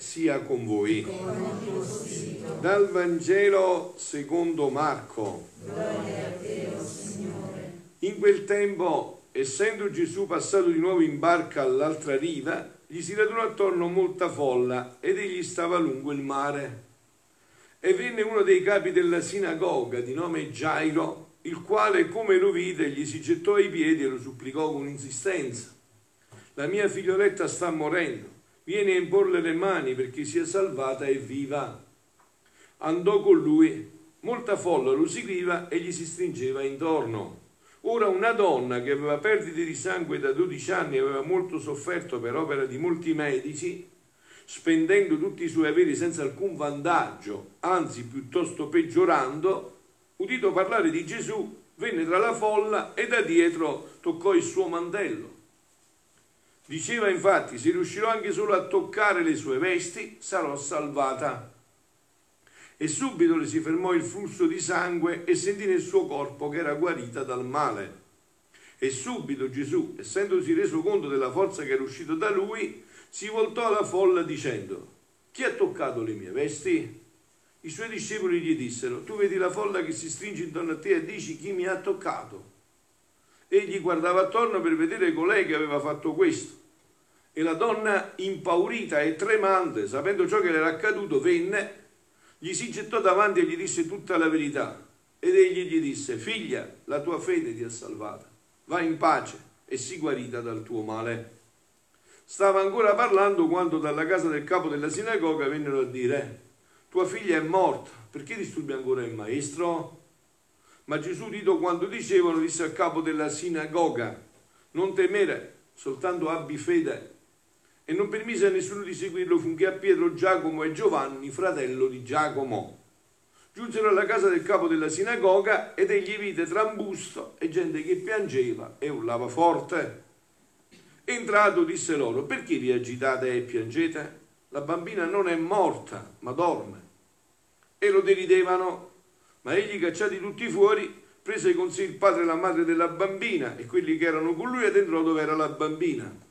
sia con voi. Dal Vangelo secondo Marco. In quel tempo, essendo Gesù passato di nuovo in barca all'altra riva, gli si radunò attorno molta folla ed egli stava lungo il mare. E venne uno dei capi della sinagoga di nome Gairo, il quale come lo vide gli si gettò ai piedi e lo supplicò con insistenza. La mia figlioletta sta morendo, vieni a imporle le mani perché sia salvata e viva. Andò con lui, molta folla lo seguiva e gli si stringeva intorno. Ora una donna che aveva perdite di sangue da 12 anni e aveva molto sofferto per opera di molti medici, spendendo tutti i suoi averi senza alcun vantaggio, anzi piuttosto peggiorando, udito parlare di Gesù, venne tra la folla e da dietro toccò il suo mantello. Diceva infatti, se riuscirò anche solo a toccare le sue vesti, sarò salvata. E subito le si fermò il flusso di sangue e sentì nel suo corpo che era guarita dal male. E subito Gesù, essendosi reso conto della forza che era uscita da lui, si voltò alla folla dicendo, chi ha toccato le mie vesti? I suoi discepoli gli dissero, tu vedi la folla che si stringe intorno a te e dici chi mi ha toccato? Egli guardava attorno per vedere colei che aveva fatto questo. E la donna, impaurita e tremante, sapendo ciò che le era accaduto, venne, gli si gettò davanti e gli disse tutta la verità. Ed egli gli disse, figlia, la tua fede ti ha salvata, va in pace e sii guarita dal tuo male. Stava ancora parlando quando dalla casa del capo della sinagoga vennero a dire, tua figlia è morta, perché disturbi ancora il maestro? Ma Gesù, udito quando dicevano, disse al capo della sinagoga, non temere, soltanto abbi fede. E non permise a nessuno di seguirlo finché a Pietro, Giacomo e Giovanni, fratello di Giacomo. Giunsero alla casa del capo della sinagoga ed egli vide trambusto e gente che piangeva e urlava forte. Entrato disse loro, perché vi agitate e piangete? La bambina non è morta, ma dorme. E lo deridevano, ma egli cacciati tutti fuori, prese con sé il padre e la madre della bambina e quelli che erano con lui ed entrò dove era la bambina.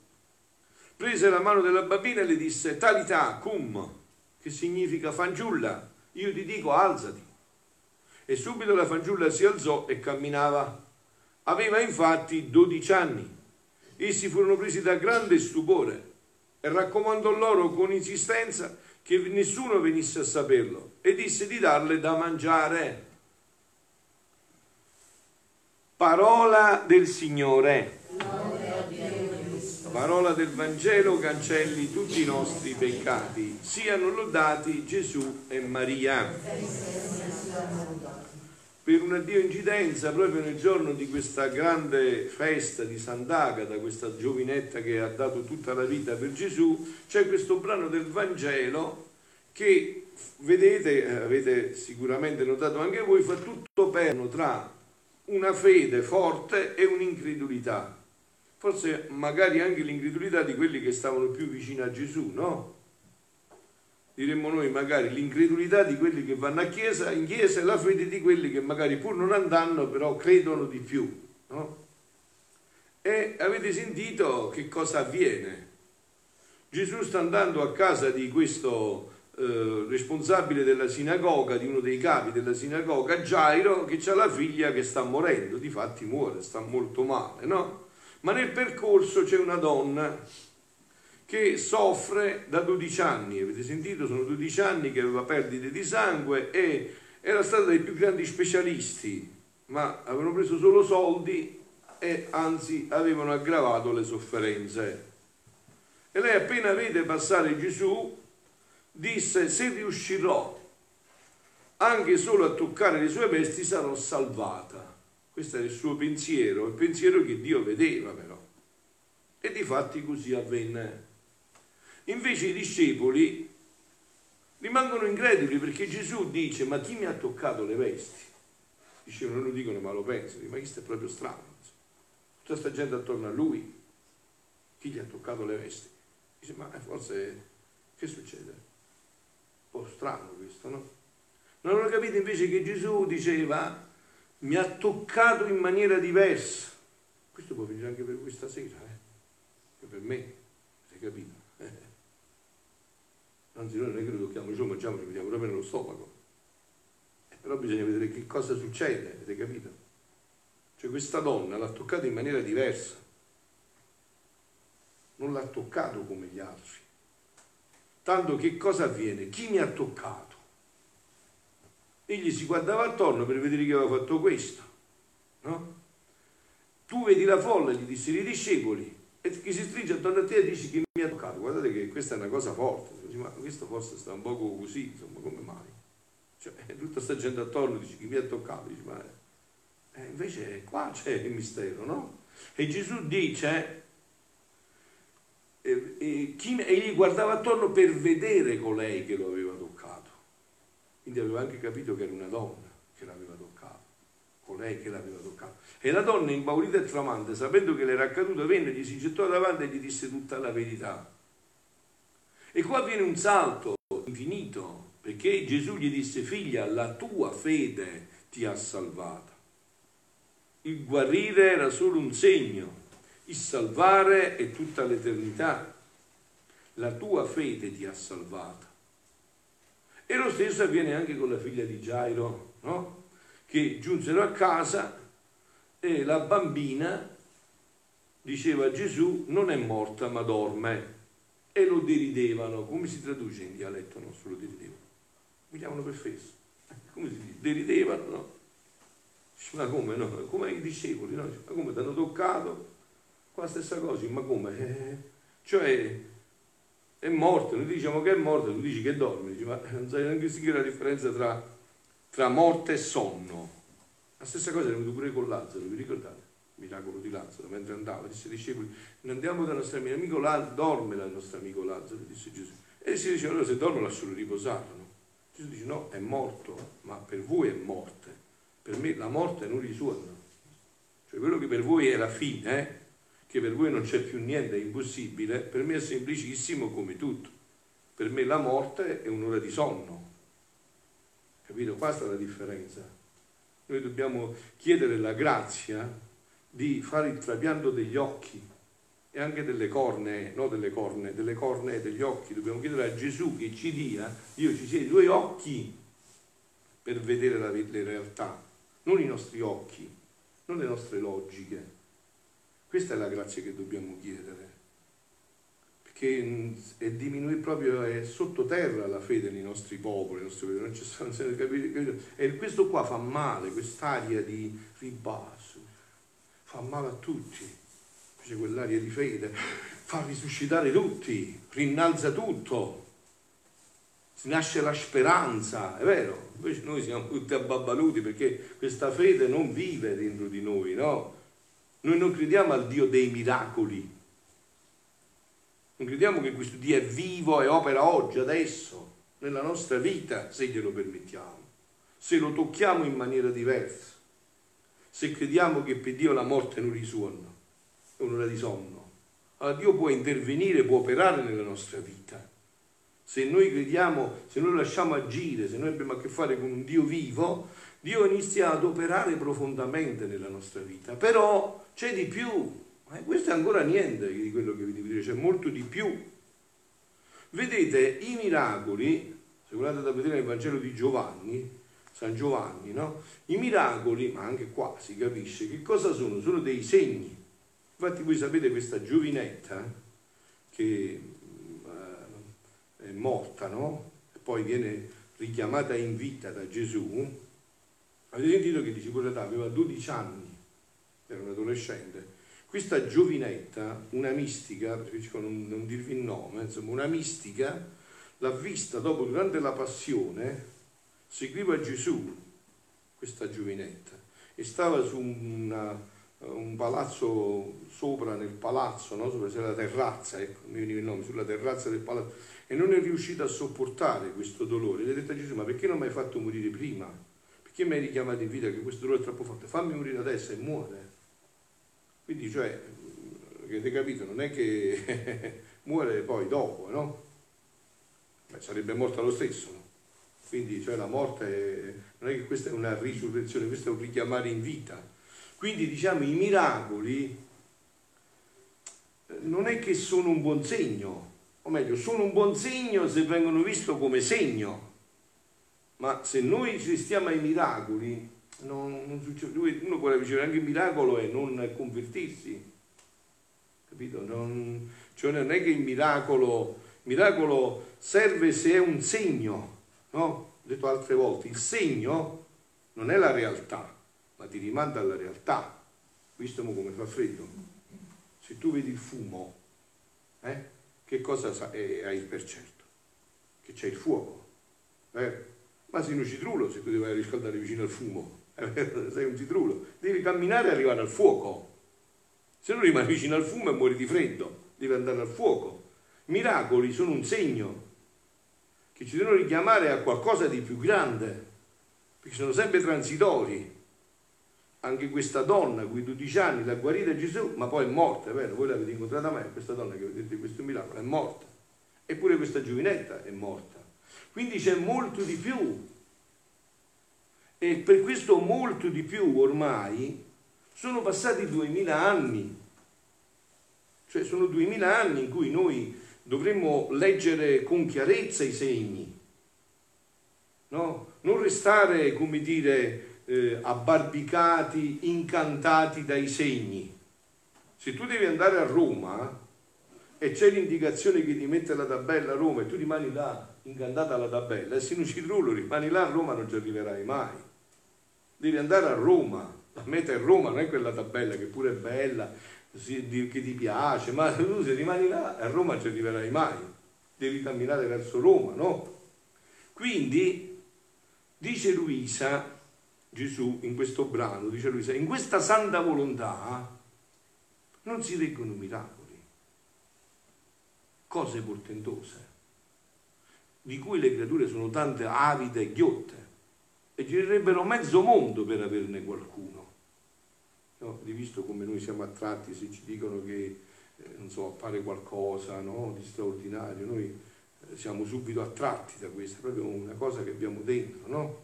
Prese la mano della bambina e le disse, talità, cum, che significa fanciulla, io ti dico alzati. E subito la fanciulla si alzò e camminava. Aveva infatti dodici anni. Essi furono presi da grande stupore e raccomandò loro con insistenza che nessuno venisse a saperlo e disse di darle da mangiare. Parola del Signore. Parola del Vangelo cancelli tutti i nostri peccati. Siano lodati Gesù e Maria. Per una Dio incidenza, proprio nel giorno di questa grande festa di Sant'Agata, questa giovinetta che ha dato tutta la vita per Gesù, c'è questo brano del Vangelo che vedete, eh, avete sicuramente notato anche voi, fa tutto perno tra una fede forte e un'incredulità. Forse magari anche l'incredulità di quelli che stavano più vicino a Gesù, no? Diremmo noi magari l'incredulità di quelli che vanno a chiesa, in chiesa e la fede di quelli che magari pur non andranno però credono di più, no? E avete sentito che cosa avviene? Gesù sta andando a casa di questo eh, responsabile della sinagoga, di uno dei capi della sinagoga, Gairo, che ha la figlia che sta morendo, di fatti muore, sta molto male, no? Ma nel percorso c'è una donna che soffre da 12 anni, avete sentito? Sono 12 anni che aveva perdite di sangue e era stata dei più grandi specialisti, ma avevano preso solo soldi e anzi avevano aggravato le sofferenze. E lei appena vede passare Gesù disse se riuscirò anche solo a toccare le sue vesti sarò salvata. Questo era il suo pensiero, il pensiero che Dio vedeva però. E di fatti così avvenne. Invece i discepoli rimangono increduli perché Gesù dice ma chi mi ha toccato le vesti? Dicevano, non lo dicono ma lo pensano, ma questo è proprio strano. Tutta questa gente attorno a lui, chi gli ha toccato le vesti? Dice ma forse che succede? Un po' strano questo, no? Non hanno capito invece che Gesù diceva mi ha toccato in maniera diversa. Questo può venire anche per questa sera, eh? Che per me, hai capito? Anzi, noi non è che lo tocchiamo, lo mangiamo, ci mettiamo proprio nello stomaco. Eh, però bisogna vedere che cosa succede, avete capito? Cioè questa donna l'ha toccato in maniera diversa. Non l'ha toccato come gli altri. Tanto che cosa avviene? Chi mi ha toccato? Egli si guardava attorno per vedere chi aveva fatto questo. No? Tu vedi la folla, gli dissero i discepoli, e chi si stringe attorno a te e dice chi mi ha toccato. Guardate che questa è una cosa forte. Ma questo forse sta un poco così, insomma, come mai? Cioè, tutta questa gente attorno dice chi mi ha toccato, dice, ma eh, invece qua c'è il mistero, no? E Gesù dice, eh, eh, chi, egli guardava attorno per vedere colei che lo aveva. Quindi aveva anche capito che era una donna che l'aveva toccato, colei che l'aveva toccato. E la donna, impaurita e tremante, sapendo che le era accaduto, venne, gli si gettò davanti e gli disse tutta la verità. E qua viene un salto infinito, perché Gesù gli disse, figlia, la tua fede ti ha salvata. Il guarire era solo un segno, il salvare è tutta l'eternità. La tua fede ti ha salvata. E lo stesso avviene anche con la figlia di Gairo, no? che giunsero a casa e la bambina diceva a Gesù non è morta ma dorme e lo deridevano. Come si traduce in dialetto nostro lo deridevano? Mi chiamano per fesso. Come si dice? Deridevano, no? Ma come no? Come i discepoli, no? Ma come ti hanno toccato? Qua stessa cosa, ma come? Eh, cioè è morto, noi diciamo che è morto, tu dici che dorme, dici, ma non sai neanche se la differenza tra, tra morte e sonno. La stessa cosa è venuto pure con Lazzaro, vi ricordate? Il miracolo di Lazzaro, mentre andava, disse ai discepoli, andiamo dal nostro amico Lazzaro, dorme dal nostro amico Lazzaro, disse Gesù. E si dice, allora se dorme lascialo riposare, no? Gesù dice, no, è morto, ma per voi è morte, per me la morte non risuona. Cioè quello che per voi è la fine, eh? Che per voi non c'è più niente, è impossibile, per me è semplicissimo come tutto. Per me la morte è un'ora di sonno. Capito? Questa è la differenza. Noi dobbiamo chiedere la grazia di fare il trapianto degli occhi e anche delle corne, no delle corne, delle corne e degli occhi. Dobbiamo chiedere a Gesù che ci dia, Dio ci sia i due occhi per vedere la, le realtà, non i nostri occhi, non le nostre logiche. Questa è la grazia che dobbiamo chiedere che è diminuire proprio è sottoterra la fede nei nostri popoli, nei nostri popoli. Non c'è, non c'è, capito? E questo qua fa male, quest'aria di ribasso, fa male a tutti. C'è quell'aria di fede, fa risuscitare tutti, rinnalza tutto, si nasce la speranza, è vero? Invece noi siamo tutti abbabbaluti perché questa fede non vive dentro di noi, no? Noi non crediamo al Dio dei miracoli, non crediamo che questo Dio è vivo e opera oggi, adesso, nella nostra vita, se glielo permettiamo, se lo tocchiamo in maniera diversa, se crediamo che per Dio la morte non risuona, è un'ora di sonno. Allora Dio può intervenire, può operare nella nostra vita. Se noi crediamo, se noi lasciamo agire, se noi abbiamo a che fare con un Dio vivo, Dio inizia ad operare profondamente nella nostra vita. Però c'è di più, ma questo è ancora niente di quello che vi devo dire, c'è molto di più. Vedete, i miracoli, se guardate da vedere nel Vangelo di Giovanni, San Giovanni, no? I miracoli, ma anche qua si capisce che cosa sono? Sono dei segni. Infatti voi sapete questa giovinetta che uh, è morta, no? E poi viene richiamata in vita da Gesù. Avete sentito che dice pure aveva 12 anni, era un adolescente questa giovinetta, una mistica, preferisco non, non dirvi il nome, insomma una mistica, l'ha vista dopo, durante la passione, seguiva Gesù, questa giovinetta, e stava su una, un palazzo sopra nel palazzo, no? sopra c'era la terrazza, ecco, mi veniva il nome, sulla terrazza del palazzo, e non è riuscita a sopportare questo dolore. Le ha detto a Gesù, ma perché non mi hai fatto morire prima? Perché mi hai richiamato in vita che questo dolore è troppo forte? Fammi morire adesso e muore. Quindi, cioè, avete capito, non è che muore poi dopo, no? Beh, sarebbe morta lo stesso, no? Quindi, cioè, la morte non è che questa è una risurrezione, questo è un richiamare in vita. Quindi, diciamo, i miracoli eh, non è che sono un buon segno, o meglio, sono un buon segno se vengono visti come segno, ma se noi ci stiamo ai miracoli, non, non succede, uno può ricevere anche il miracolo e non convertirsi, capito? Non, cioè non è che il miracolo, il miracolo serve se è un segno, no? Ho detto altre volte, il segno non è la realtà, ma ti rimanda alla realtà. Visto come fa freddo. Se tu vedi il fumo, eh, che cosa hai per certo? Che c'è il fuoco. Eh? Ma sei un citrullo se tu devi riscaldare vicino al fumo. Sei un citrullo. Devi camminare e arrivare al fuoco. Se non rimani vicino al fumo e muori di freddo, devi andare al fuoco. Miracoli sono un segno che ci devono richiamare a qualcosa di più grande, perché sono sempre transitori. Anche questa donna, qui 12 anni, l'ha guarita Gesù, ma poi è morta, è vero? Voi l'avete incontrata mai, questa donna che vedete questo miracolo, è morta. Eppure questa giovinetta è morta. Quindi c'è molto di più. E per questo molto di più ormai sono passati duemila anni. Cioè sono duemila anni in cui noi dovremmo leggere con chiarezza i segni. No? Non restare, come dire, eh, abbarbicati, incantati dai segni. Se tu devi andare a Roma e c'è l'indicazione che ti mette la tabella a Roma e tu rimani là incantata alla tabella e se non ci trullo rimani là a Roma non ci arriverai mai. Devi andare a Roma la meta è Roma, non è quella tabella che pure è bella, che ti piace, ma tu se rimani là a Roma ci arriverai mai, devi camminare verso Roma, no? Quindi dice Luisa, Gesù in questo brano, dice Luisa, in questa santa volontà non si leggono miracoli, cose portentose, di cui le creature sono tante avide e ghiotte e girerebbero mezzo mondo per averne qualcuno. No? Visto come noi siamo attratti se ci dicono che, eh, non so, fare qualcosa no? di straordinario, noi eh, siamo subito attratti da questo, è proprio una cosa che abbiamo dentro, no?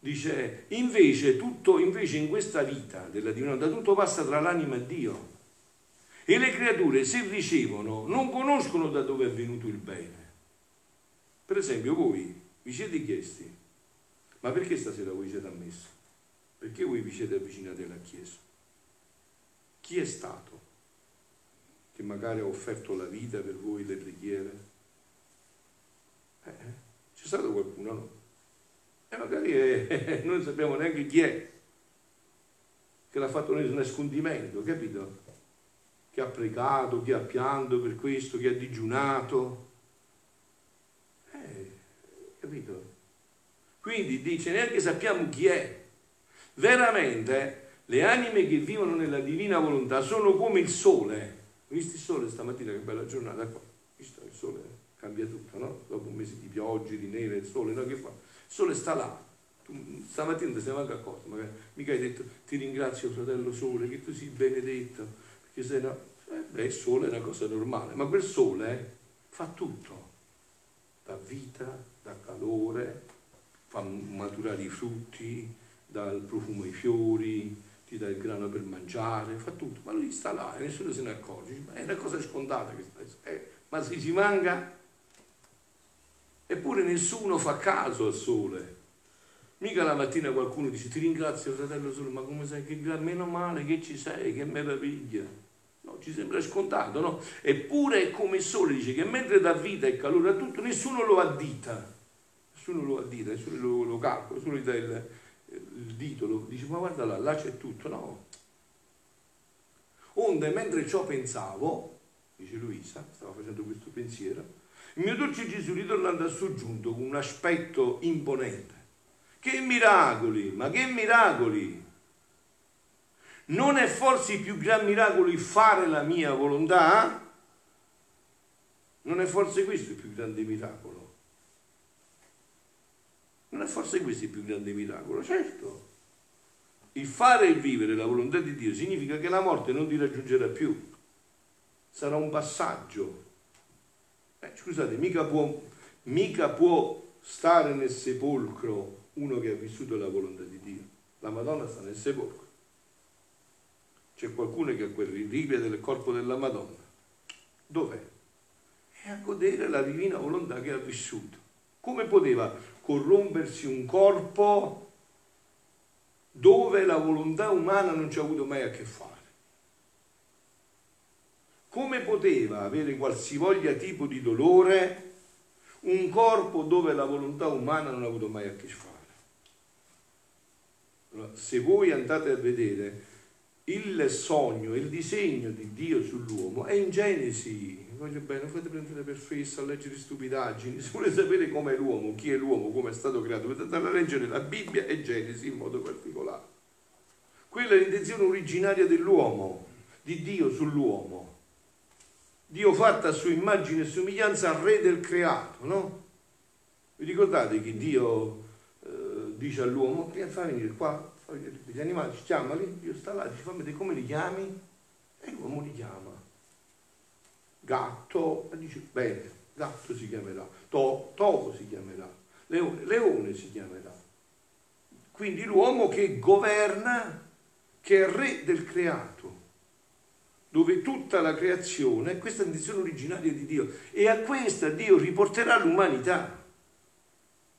Dice, invece, tutto, invece in questa vita della divinità, tutto passa tra l'anima e Dio. E le creature, se ricevono, non conoscono da dove è venuto il bene. Per esempio, voi vi siete chiesti, ma perché stasera voi siete ammessi? Perché voi vi siete avvicinati alla Chiesa? Chi è stato che magari ha offerto la vita per voi, le preghiere? Eh, c'è stato qualcuno, no? E magari eh, non sappiamo neanche chi è che l'ha fatto nel nascondimento, capito? Che ha pregato, che ha pianto per questo, che ha digiunato. Eh, capito? Quindi dice, neanche sappiamo chi è. Veramente le anime che vivono nella divina volontà sono come il sole. Visto il sole stamattina, che bella giornata qua. Visto il sole cambia tutto, no? Dopo un mese di piogge, di neve, il sole, no? Che fa? Il sole sta là. Tu, stamattina ti sei manco accorto, magari mica hai detto ti ringrazio fratello sole, che tu sei benedetto, perché sei no... Eh, beh, il sole è una cosa normale, ma quel sole fa tutto. Dà vita, dà calore, fa maturare i frutti, dà il profumo ai fiori, ti dà il grano per mangiare, fa tutto, ma lui sta là e nessuno se ne accorge, ma è una cosa scontata questa, eh, ma se ci manca, eppure nessuno fa caso al sole. Mica la mattina qualcuno dice ti ringrazio fratello sole, ma come sai che meno male che ci sei, che meraviglia. No, ci sembra scontato, no? Eppure è come il sole, dice che mentre dà vita e calore a tutto, nessuno lo addita nessuno lo addita, nessuno lo, lo calcola, nessuno gli dà il, il dito, lo, dice ma guarda là, là c'è tutto, no. Onde mentre ciò pensavo, dice Luisa, stava facendo questo pensiero, il mio dolce Gesù ritornando a soggiunto con un aspetto imponente. Che miracoli, ma che miracoli! Non è forse il più gran miracolo fare la mia volontà? Non è forse questo il più grande miracolo? Non è forse questo il più grande miracolo? Certo. Il fare e il vivere la volontà di Dio significa che la morte non ti raggiungerà più. Sarà un passaggio. Eh, scusate, mica può, mica può stare nel sepolcro uno che ha vissuto la volontà di Dio. La Madonna sta nel sepolcro. C'è qualcuno che ha quel reliquia del corpo della Madonna. Dov'è? È a godere la divina volontà che ha vissuto. Come poteva corrompersi un corpo dove la volontà umana non ci ha avuto mai a che fare? Come poteva avere qualsivoglia tipo di dolore un corpo dove la volontà umana non ha avuto mai a che fare? Allora, se voi andate a vedere il sogno, il disegno di Dio sull'uomo è in Genesi. Voglio bene, non fate prendere per fesso a leggere stupidaggini. Se volete sapere com'è l'uomo, chi è l'uomo, come è stato creato, potete andare a leggere la Bibbia e Genesi in modo particolare. Quella è l'intenzione originaria dell'uomo, di Dio sull'uomo. Dio fatta a sua immagine e somiglianza al re del creato, no? Vi ricordate che Dio eh, dice all'uomo, fa venire qua, gli animali, chiamali, Dio sta là, dice fammi vedere come li chiami e l'uomo li chiama. Gatto, e dice bene, gatto si chiamerà, to, topo si chiamerà, leone, leone si chiamerà. Quindi l'uomo che governa, che è re del creato, dove tutta la creazione, questa è l'intenzione originaria di Dio, e a questa Dio riporterà l'umanità.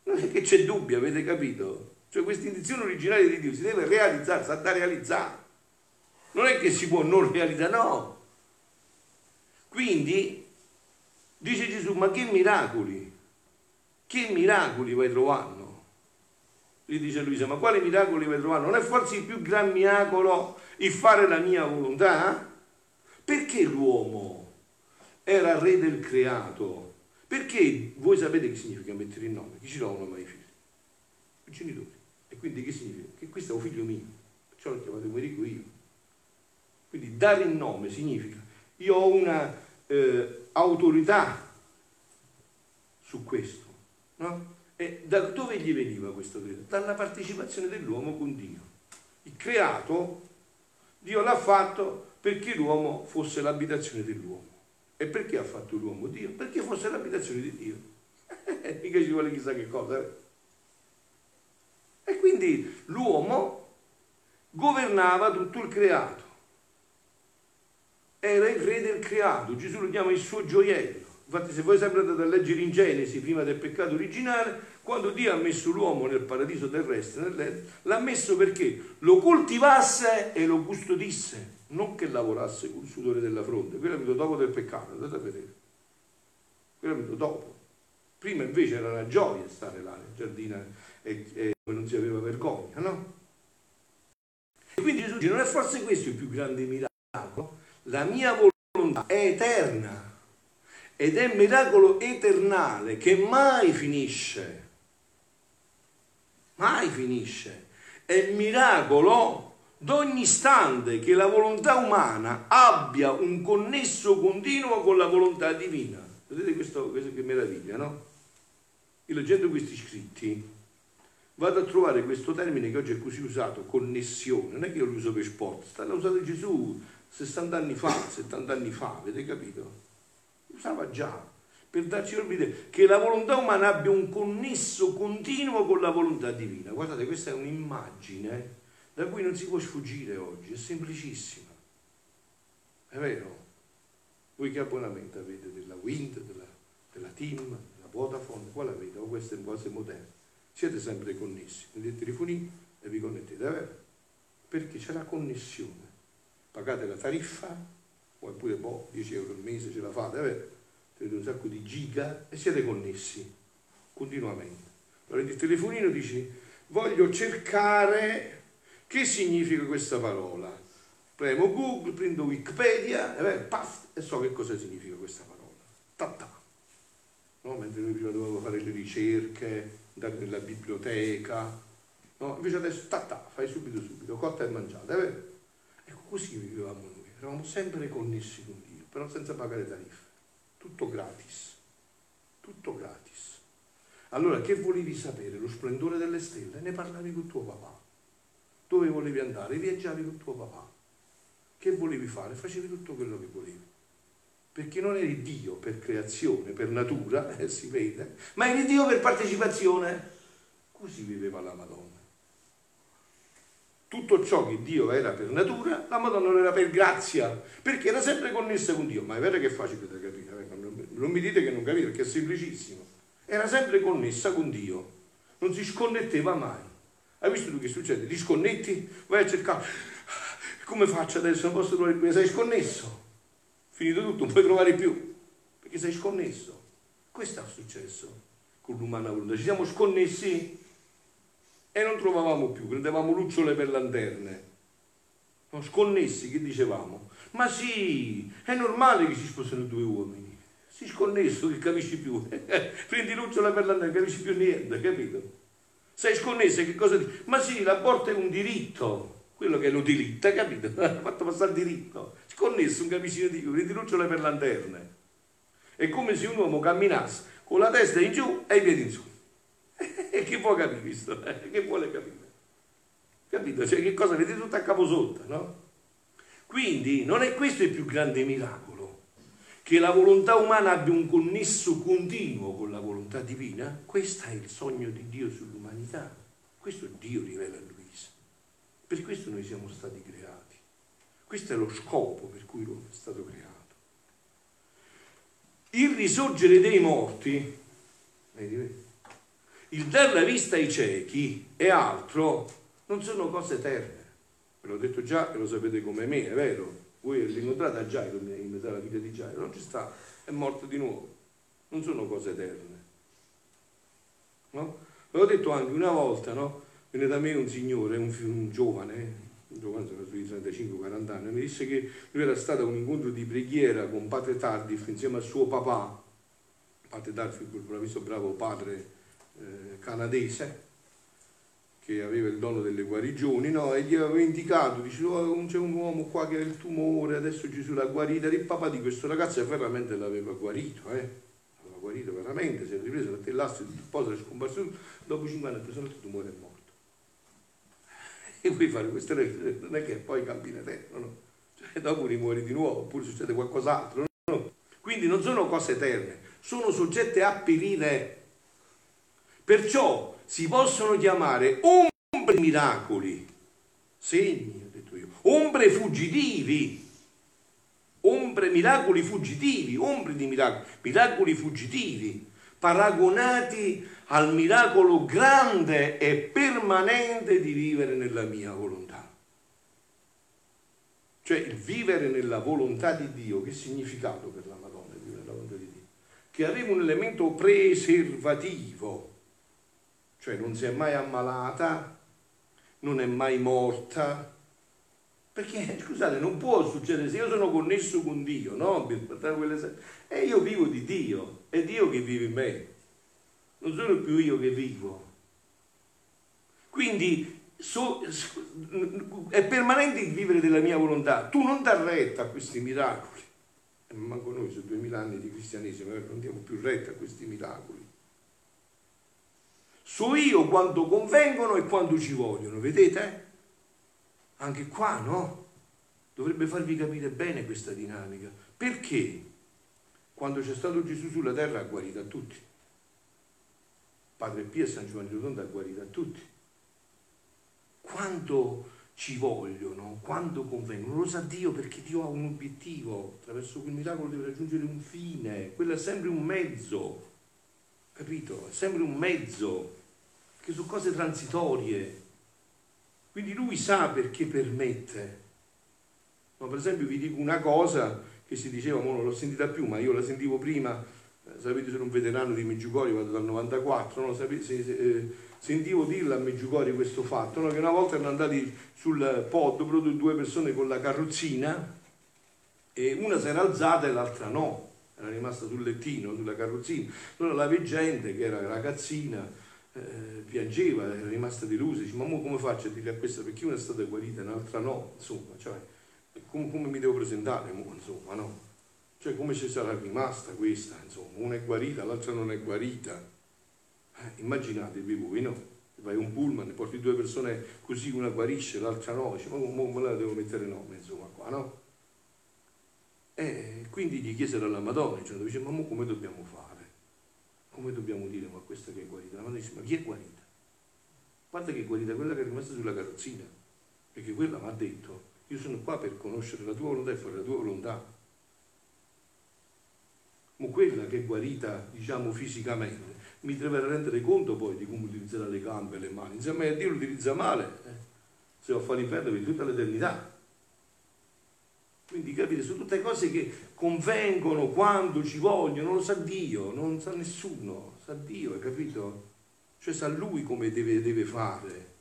Non è che c'è dubbio, avete capito? Cioè questa intenzione originaria di Dio si deve realizzare, sta da realizzare. Non è che si può non realizzare, no. Quindi dice Gesù, ma che miracoli? Che miracoli vai trovando? Gli dice Luisa, ma quali miracoli vai trovando? Non è forse il più gran miracolo il fare la mia volontà? Perché l'uomo era re del creato? Perché voi sapete che significa mettere il nome? Chi ci trovano mai i figli? I genitori. E quindi che significa? Che questo è un figlio mio, perciò l'ho chiamato Merico io. Quindi dare il nome significa io ho una eh, autorità su questo, no? E da dove gli veniva questo credo? Dalla partecipazione dell'uomo con Dio. Il creato, Dio l'ha fatto perché l'uomo fosse l'abitazione dell'uomo. E perché ha fatto l'uomo Dio? Perché fosse l'abitazione di Dio. Mica ci vuole chissà che cosa. Eh? E quindi l'uomo governava tutto il creato. Era il re del creato, Gesù lo chiama il suo gioiello. Infatti se voi sempre andate a leggere in Genesi, prima del peccato originale, quando Dio ha messo l'uomo nel paradiso terrestre, l'ha messo perché lo coltivasse e lo custodisse, non che lavorasse con il sudore della fronte. Quello è venuto dopo del peccato, andate a vedere. Quello è venuto dopo. Prima invece era una gioia stare là nel giardino e, e non si aveva vergogna, no? E quindi Gesù dice, non è forse questo il più grande miracolo? La mia volontà è eterna ed è miracolo eternale che mai finisce. Mai finisce. È il miracolo d'ogni istante che la volontà umana abbia un connesso continuo con la volontà divina. Vedete questo, questo che meraviglia, no? Io leggendo questi scritti vado a trovare questo termine che oggi è così usato, connessione, non è che io lo uso per sport, l'ha usato Gesù 60 anni fa, 70 anni fa, avete capito? Usava già, per darci l'idea che la volontà umana abbia un connesso continuo con la volontà divina. Guardate, questa è un'immagine da cui non si può sfuggire oggi, è semplicissima. È vero? Voi che abbonamento avete della Wind, della, della Team, della Vodafone, quale avete? O queste cose moderne? siete sempre connessi. Prendete il telefonino e vi connettete, è vero? Perché c'è la connessione. Pagate la tariffa, oppure boh, 10 euro al mese ce la fate, è vero? Avete un sacco di giga e siete connessi continuamente. Allora il telefonino dici, voglio cercare che significa questa parola. Premo Google, prendo Wikipedia, è vero? Paf, e so che cosa significa questa parola. Ta, ta. No? Mentre noi prima dovevamo fare le ricerche, andare nella biblioteca, no? invece adesso ta, ta, fai subito subito, cotta e mangiata? Ecco, così vivevamo noi, eravamo sempre connessi con Dio, però senza pagare tariffe, tutto gratis, tutto gratis. Allora, che volevi sapere? Lo splendore delle stelle? Ne parlavi con tuo papà. Dove volevi andare? Viaggiavi con tuo papà. Che volevi fare? Facevi tutto quello che volevi perché non eri Dio per creazione, per natura, eh, si vede, ma eri Dio per partecipazione. Così viveva la Madonna. Tutto ciò che Dio era per natura, la Madonna lo era per grazia, perché era sempre connessa con Dio. Ma è vero che è facile da capire, eh? non mi dite che non capite perché è semplicissimo. Era sempre connessa con Dio, non si sconnetteva mai. Hai visto tu che succede? Ti sconnetti, vai a cercare, come faccio adesso? Non posso trovare più, sei sconnesso. Finito tutto, non puoi trovare più, perché sei sconnesso. Questo è successo con l'umana volontà. Ci siamo sconnessi e non trovavamo più, prendevamo lucciole per lanterne. Sconnessi, che dicevamo? Ma sì, è normale che si sposano due uomini. Si sconnesso, che capisci più. Prendi lucciole per lanterne, capisci più niente, capito? Sei sconnesso, che cosa dici? Ma sì, l'aborto è un diritto, quello che lo diritta, capito? Ha fatto passare il diritto. Sconnesso, un capisci di prendi lucciole per lanterne. È come se un uomo camminasse con la testa in giù e i piedi in su. Che può capire questo? Che vuole capire? Capito? Cioè che cosa vede tutto a capo sotto, no? Quindi non è questo il più grande miracolo, che la volontà umana abbia un connesso continuo con la volontà divina. Questo è il sogno di Dio sull'umanità. Questo Dio rivela a Luisa. Per questo noi siamo stati creati. Questo è lo scopo per cui l'uomo è stato creato. Il risorgere dei morti, vedi, il dar la vista ai ciechi e altro non sono cose eterne. Ve l'ho detto già e lo sapete come me, è vero. Voi l'incontrate a in metà della vita di Gairo, non ci sta, è morto di nuovo. Non sono cose eterne. No? Ve l'ho detto anche una volta, no? Venne da me un signore, un, un giovane, un giovane sui 35-40 anni, mi disse che lui era stato a un incontro di preghiera con padre Tardif insieme a suo papà, padre Tardif, quel bravissimo bravo padre eh, canadese che aveva il dono delle guarigioni, no? e gli aveva indicato, dice, oh, c'è un uomo qua che ha il tumore, adesso Gesù l'ha guarita, il papà di questo ragazzo veramente l'aveva guarito, eh? l'aveva guarito veramente, si è ripreso, mette l'asso, il posa, è scomparso, dopo 50 anni il tumore è morto. E qui fare queste non è che poi cambi in eterno, no? Cioè, dopo rimuori di nuovo, oppure succede qualcos'altro, no? Quindi non sono cose eterne, sono soggette a perire Perciò si possono chiamare ombre miracoli, segni, ho detto io, ombre fuggitivi, ombre miracoli fuggitivi, ombre di miracoli, miracoli fuggitivi, paragonati al miracolo grande e permanente di vivere nella mia volontà. Cioè il vivere nella volontà di Dio, che significato per la Madonna vivere nella volontà di Dio? Che aveva un elemento preservativo cioè non si è mai ammalata, non è mai morta. Perché, scusate, non può succedere, se io sono connesso con Dio, no? E io vivo di Dio, è Dio che vive in me, non sono più io che vivo. Quindi so, è permanente il vivere della mia volontà. Tu non dai retta a questi miracoli. E manco noi su duemila anni di cristianesimo non diamo più retta a questi miracoli. So io quando convengono e quando ci vogliono, vedete? Anche qua, no? Dovrebbe farvi capire bene questa dinamica. Perché quando c'è stato Gesù sulla terra ha guarito a tutti? Padre Pio e San Giovanni Rotondo ha guarito a tutti. Quando ci vogliono, quando convengono, lo sa Dio perché Dio ha un obiettivo, attraverso quel miracolo deve raggiungere un fine, quello è sempre un mezzo, capito? È sempre un mezzo che sono cose transitorie. Quindi lui sa perché permette. No, per esempio vi dico una cosa che si diceva, non l'ho sentita più, ma io la sentivo prima, eh, sapete sono un veterano di Meggiugorio, vado dal 94, no? sapete, se, se, eh, sentivo dirla a Meggiugorio questo fatto, no? che una volta erano andati sul pod proprio due persone con la carrozzina e una si era alzata e l'altra no, era rimasta sul lettino, sulla carrozzina. Allora la veggente, che era ragazzina, eh, piangeva, era rimasta delusa, dice ma come faccio a dire a questa perché una è stata guarita e un'altra no, insomma, cioè, come, come, mi devo presentare, insomma, no? Cioè come ci sarà rimasta questa, insomma, una è guarita, l'altra non è guarita. Eh, immaginatevi voi, no? Vai un pullman, porti due persone così, una guarisce, l'altra no, dice ma come la devo mettere nome, insomma, qua, no? E quindi gli chiesero alla Madonna, cioè, dice ma come dobbiamo fare? Come dobbiamo dire ma questa che è guarita? La madre dice ma chi è guarita? Guarda che è guarita quella che è rimasta sulla carrozzina, perché quella mi ha detto io sono qua per conoscere la tua volontà e fare la tua volontà. ma quella che è guarita, diciamo, fisicamente, mi deve rendere conto poi di come utilizzare le gambe e le mani. Insieme a Dio lo utilizza male, eh? se va a fare l'inferno per tutta l'eternità. Quindi capite, sono tutte cose che convengono quando ci vogliono, lo sa Dio, non sa nessuno, sa Dio, hai capito? Cioè sa Lui come deve, deve fare.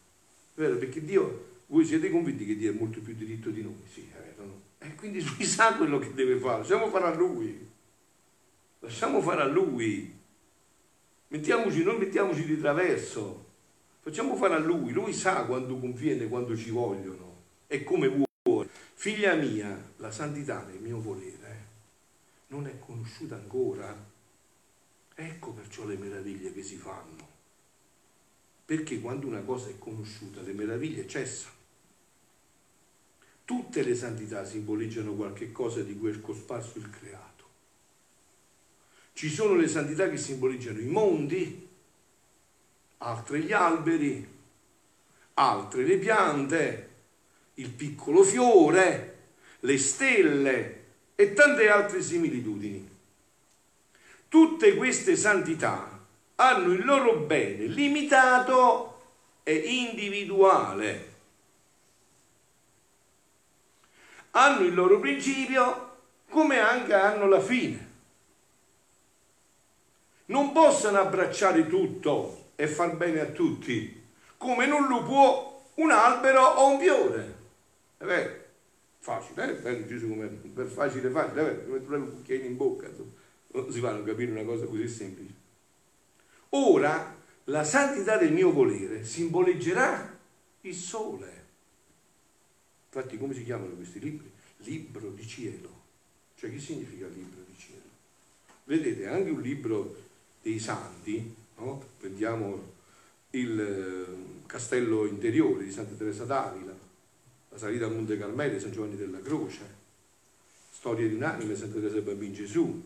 Vero? Perché Dio, voi siete convinti che Dio è molto più diritto di noi? Sì, vero? E quindi Lui sa quello che deve fare, lasciamo fare a Lui. Lasciamo fare a Lui. Mettiamoci, non mettiamoci di traverso. Facciamo fare a Lui. Lui sa quando conviene, quando ci vogliono e come vuole. Figlia mia, la santità nel mio volere non è conosciuta ancora. Ecco perciò le meraviglie che si fanno. Perché quando una cosa è conosciuta, le meraviglie cessano. Tutte le santità simboleggiano qualche cosa di è cosparso il creato. Ci sono le santità che simboleggiano i mondi, altre gli alberi, altre le piante, il piccolo fiore, le stelle e tante altre similitudini. Tutte queste santità hanno il loro bene limitato e individuale. Hanno il loro principio come anche hanno la fine non possono abbracciare tutto e far bene a tutti, come non lo può un albero o un fiore. È vero? Facile, eh? Bello Gesù come per facile facile, è vero? Mettere un cucchiaino in bocca, non si fanno capire una cosa così semplice. Ora la santità del mio volere simboleggerà il sole. Infatti come si chiamano questi libri? Libro di cielo. Cioè che significa libro di cielo? Vedete, anche un libro dei santi, no? prendiamo il eh, castello interiore di Santa Teresa d'Avila, la salita al Monte Carmelo San Giovanni della Croce, storia di un'anima Santa Teresa Bambin Gesù,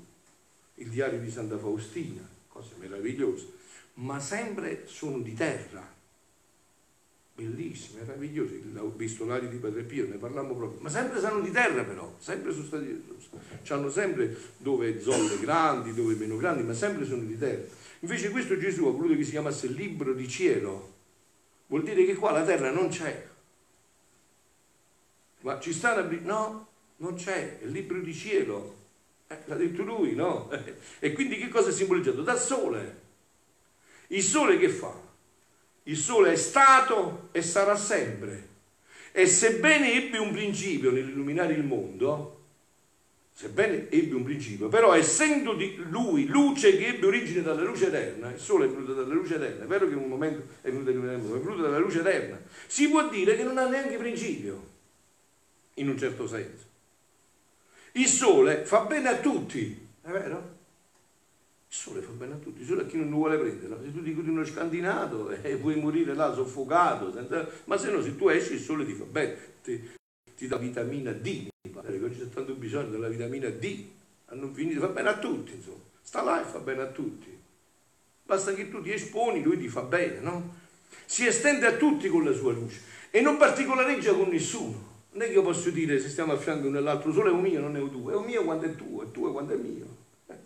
il diario di Santa Faustina, cose meravigliose, ma sempre sono di terra, bellissime, meravigliose, il epistolario di Padre Pio, ne parliamo proprio, ma sempre sono di terra però, sempre sono stati, hanno sempre dove zolle grandi, dove meno grandi, ma sempre sono di terra. Invece questo Gesù ha voluto che si chiamasse libro di cielo, vuol dire che qua la terra non c'è. Ma ci sta una... No, non c'è, è il libro di cielo. Eh, l'ha detto lui, no? E quindi che cosa è simboleggiato? Dal sole. Il sole che fa? Il sole è stato e sarà sempre. E sebbene ebbe un principio nell'illuminare il mondo, sebbene ebbe un principio, però essendo di lui luce che ebbe origine dalla luce eterna, il sole è venuto dalla luce eterna, è vero che in un momento è venuto, è venuto dalla luce eterna, si può dire che non ha neanche principio, in un certo senso. Il sole fa bene a tutti, è vero? Il sole fa bene a tutti, solo a chi non lo vuole prendere. Se tu ti curi uno scandinato e eh, puoi morire là soffocato, senza... ma se no, se tu esci il sole ti fa bene, ti, ti dà vitamina D. Perché oggi c'è tanto bisogno della vitamina D, hanno finito, fa bene a tutti, insomma. Sta là e fa bene a tutti. Basta che tu ti esponi, lui ti fa bene, no? Si estende a tutti con la sua luce e non particolareggia con nessuno. Non è che io posso dire se stiamo a fianco uno nell'altro, solo è un mio, non è un tuo, è un mio quando è tuo, è tuo quando è mio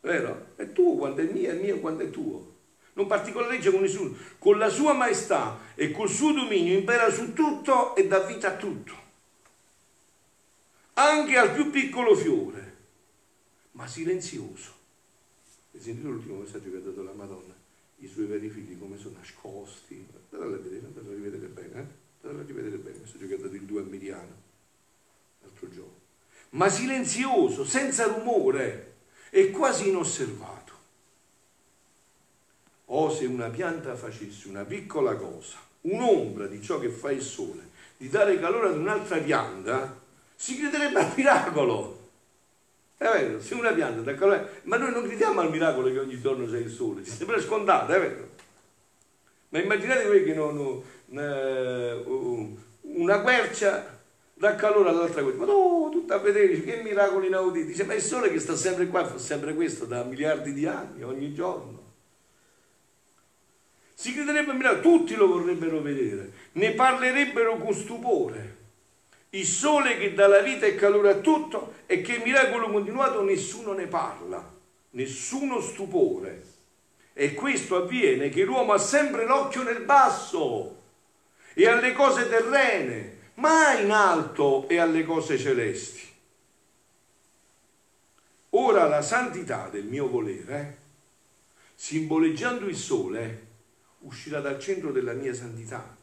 vero? È tuo quando è mio, è mio quando è tuo. Non particolareggia con nessuno. Con la sua maestà e col suo dominio impera su tutto e dà vita a tutto. Anche al più piccolo fiore, ma silenzioso. Hai sentito l'ultimo messaggio che ha dato la Madonna? I suoi veri figli come sono nascosti. Andatela a vedere, andatela a rivedere bene, eh? Andatela a rivedere bene, il messaggio che ha dato il 2 a Miriano l'altro giorno. Ma silenzioso, senza rumore è quasi inosservato. O se una pianta facesse una piccola cosa, un'ombra di ciò che fa il sole, di dare calore ad un'altra pianta, si crederebbe al miracolo. È vero, se una pianta dà calore, ma noi non crediamo al miracolo che ogni giorno c'è il sole, ci sembra scontato, è vero. Ma immaginate voi che non, uh, una quercia dà calore all'altra cosa. Ma no, tutto a vedere, che miracoli inauditi. Dice, ma il sole che sta sempre qua, fa sempre questo da miliardi di anni, ogni giorno. Si crederebbe a miracolo, tutti lo vorrebbero vedere, ne parlerebbero con stupore il sole che dà la vita e calore a tutto e che miracolo continuato nessuno ne parla, nessuno stupore. E questo avviene che l'uomo ha sempre l'occhio nel basso e alle cose terrene, mai in alto e alle cose celesti. Ora la santità del mio volere, simboleggiando il sole, uscirà dal centro della mia santità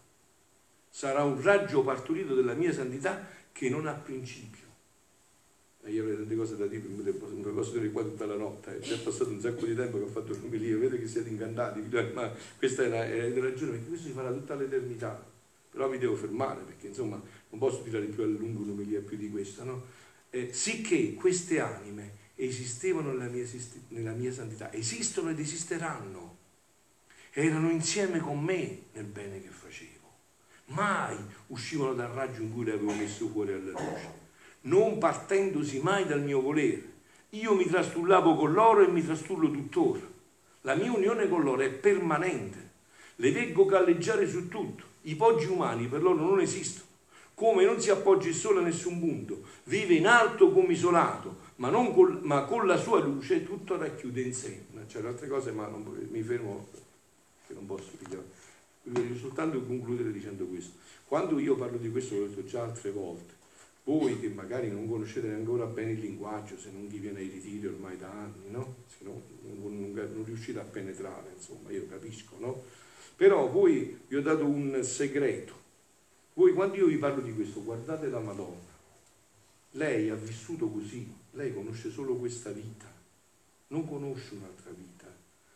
sarà un raggio partorito della mia santità che non ha principio. E io avrei tante cose da dire, non posso dire qua tutta la notte, è già passato un sacco di tempo che ho fatto l'umilia, vedo che siete incantati, ma questa è la, è la ragione, perché questo si farà tutta l'eternità. Però vi devo fermare, perché insomma non posso tirare più a lungo un'umilia più di questa, no? Eh, sicché queste anime esistevano nella mia, nella mia santità, esistono ed esisteranno, erano insieme con me nel bene che facevo mai uscivano dal raggio in cui le avevo messo fuori alla luce, non partendosi mai dal mio volere. Io mi trastullavo con loro e mi trastullo tuttora. La mia unione con loro è permanente. Le veggo galleggiare su tutto. I poggi umani per loro non esistono. Come non si appoggia il sole a nessun punto, vive in alto come isolato, ma, col, ma con la sua luce tutto racchiude in sé. C'è altre cose, ma non, mi fermo che non posso pigliare voglio soltanto concludere dicendo questo. Quando io parlo di questo, l'ho detto già altre volte, voi che magari non conoscete ancora bene il linguaggio, se non chi viene ai ritiri ormai da anni, no? Se no non, non, non riuscite a penetrare, insomma, io capisco, no? Però voi vi ho dato un segreto. Voi quando io vi parlo di questo, guardate la Madonna. Lei ha vissuto così, lei conosce solo questa vita, non conosce un'altra vita.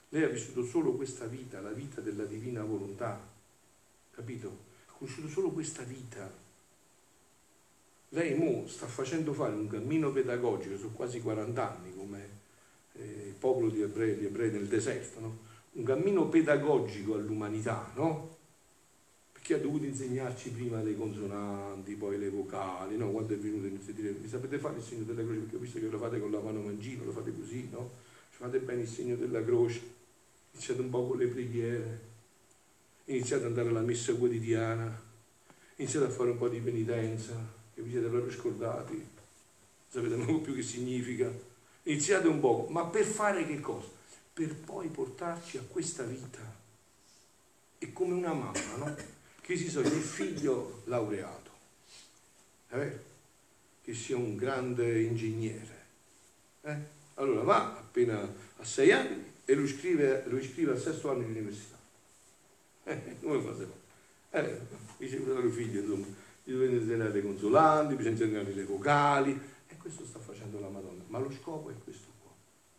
Lei ha vissuto solo questa vita, la vita della divina volontà, capito? Ha conosciuto solo questa vita. Lei mo sta facendo fare un cammino pedagogico su quasi 40 anni, come eh, il popolo di ebrei, ebrei nel deserto, no? Un cammino pedagogico all'umanità, no? Perché ha dovuto insegnarci prima le consonanti, poi le vocali, no? Quando è venuto inizia a dire, mi sapete fare il segno della croce? Perché ho visto che lo fate con la mano mancino, lo fate così, no? Ci fate bene il segno della croce iniziate un po' con le preghiere, iniziate ad andare alla messa quotidiana, iniziate a fare un po' di penitenza, che vi siete proprio scordati, sapete un po' più che significa, iniziate un po', ma per fare che cosa? Per poi portarci a questa vita. È come una mamma, no? Che si sogna il figlio laureato, è Che sia un grande ingegnere. Eh? Allora va appena a sei anni e lo iscrive, lo iscrive al sesto anno di università. Eh, come fate? Eh, dice il figlio, insomma, gli dovete insegnare le consolanti, bisogna insegnare le vocali, e questo sta facendo la Madonna. Ma lo scopo è questo